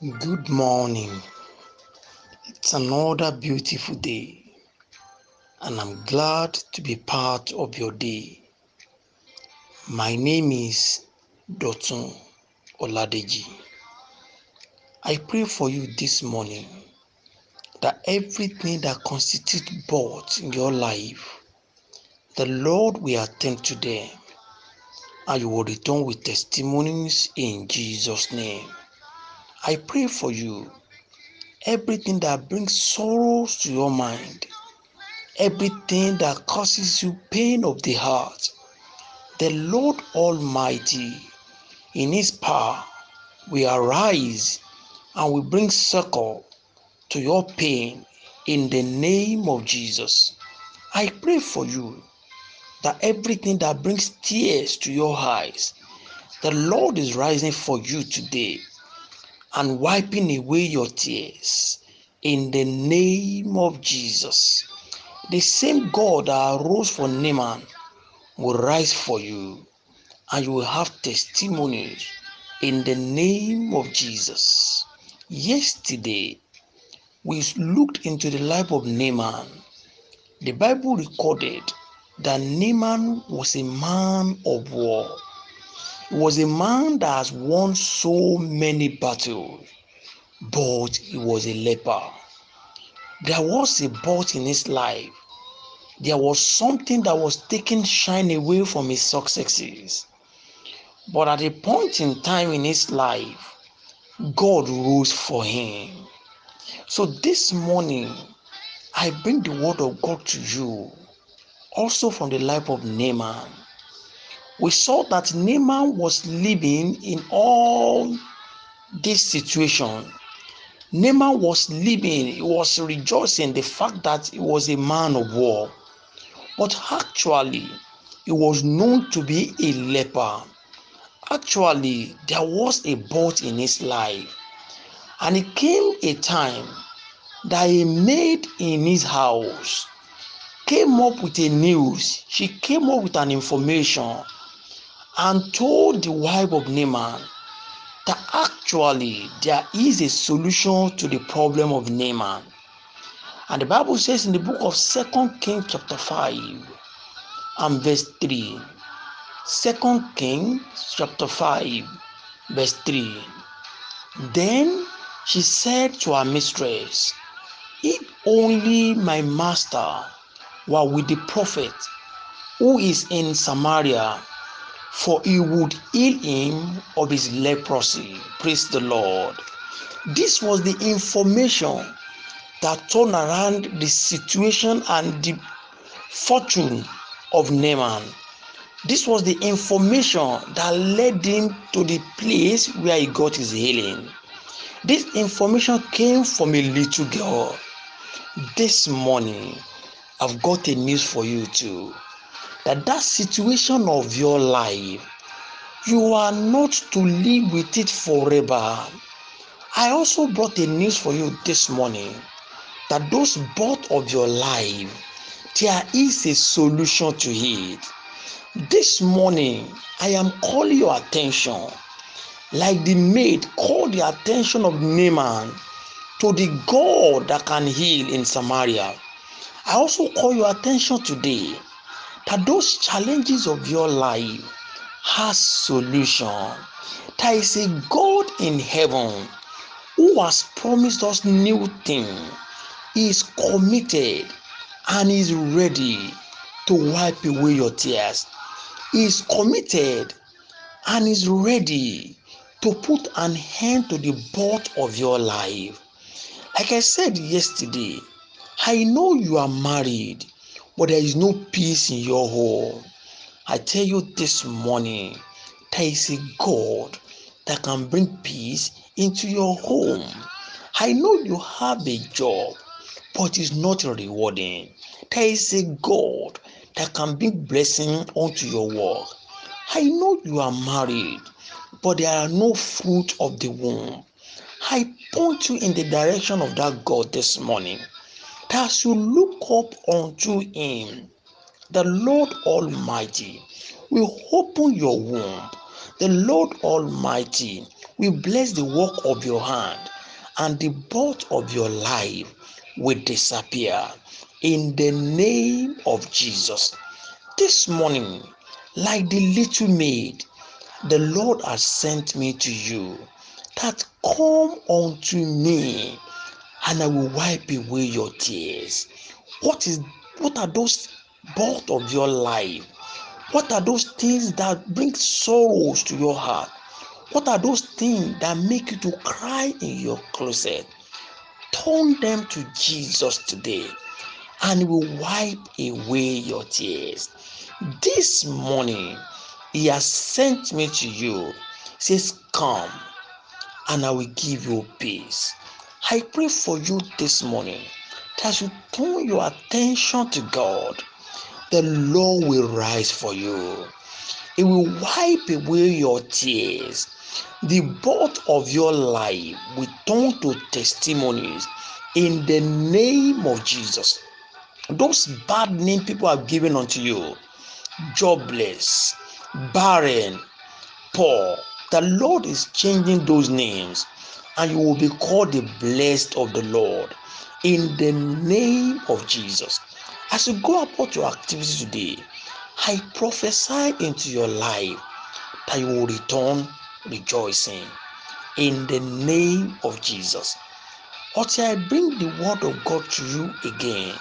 Good morning. It's another beautiful day, and I'm glad to be part of your day. My name is Dotun Oladeji. I pray for you this morning that everything that constitutes birth in your life, the Lord will attend to them, and you will return with testimonies in Jesus' name. I pray for you everything that brings sorrows to your mind, everything that causes you pain of the heart, the Lord Almighty, in His power, will arise and will bring succor to your pain in the name of Jesus. I pray for you that everything that brings tears to your eyes, the Lord is rising for you today and wiping away your tears in the name of Jesus. The same God that arose for Naaman will rise for you and you will have testimonies in the name of Jesus. Yesterday, we looked into the life of Naaman. The Bible recorded that Naaman was a man of war. Was a man that has won so many battles but he was a leper. There was a but in his life. There was something that was taking shine away from his successes. But at a point in time in his life, God rose for him. So this morning, I bring the word of God to you, also from the life of Naaman. We saw that Naaman was living in all this situation Naaman was living, he was rejoicing the fact that he was a man of war. But actually, he was known to be a leper. Actually, there was a but in his life. And it came a time that a maid in his house came up with a news. She came up with an information and told the wife of Naaman that actually there is a solution to the problem of Naaman. And the Bible says in the book of Second King chapter 5 and verse 3. Second King chapter 5 verse 3. Then she said to her mistress, If only my master were with the prophet who is in Samaria, for he would heal him of his leprosy. Praise the Lord. This was the information that turned around the situation and the fortune of Naaman. This was the information that led him to the place where he got his healing. This information came from a little girl. This morning, I've got a news for you too. That that situation of your life, you are not to live with it forever. I also brought a news for you this morning that those both of your life, there is a solution to it. This morning, I am calling your attention, like the maid called the attention of Naaman to the God that can heal in Samaria. I also call your attention today that those challenges of your life has solution. There is a God in heaven who has promised us new things is committed and is ready to wipe away your tears. He is committed and is ready to put an end to the birth of your life. Like I said yesterday, I know you are married, but there is no peace in your home. I tell you this morning, there is a God that can bring peace into your home. I know you have a job, but it's not rewarding. There is a God that can bring blessing onto your work. I know you are married, but there are no fruit of the womb. I point you in the direction of that God this morning. That you look up unto Him, the Lord Almighty will open your womb. The Lord Almighty will bless the work of your hand, and the birth of your life will disappear in the name of Jesus. This morning, like the little maid, the Lord has sent me to you that come unto me and I will wipe away your tears. What is what are those birth of your life? What are those things that bring sorrows to your heart? What are those things that make you to cry in your closet? Turn them to Jesus today and he will wipe away your tears. This morning, he has sent me to you. He says, Come and I will give you peace. I pray for you this morning that you turn your attention to God. The Lord will rise for you. He will wipe away your tears. The birth of your life will turn to testimonies in the name of Jesus. Those bad names people have given unto you, jobless, barren, poor, the Lord is changing those names and you will be called the blessed of the Lord in the name of Jesus. As you go about your activities today, I prophesy into your life that you will return rejoicing in the name of Jesus. Until I bring the word of God to you again,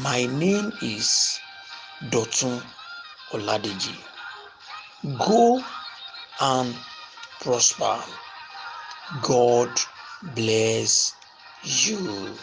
my name is Dotun Oladeji. Go and prosper. God bless you.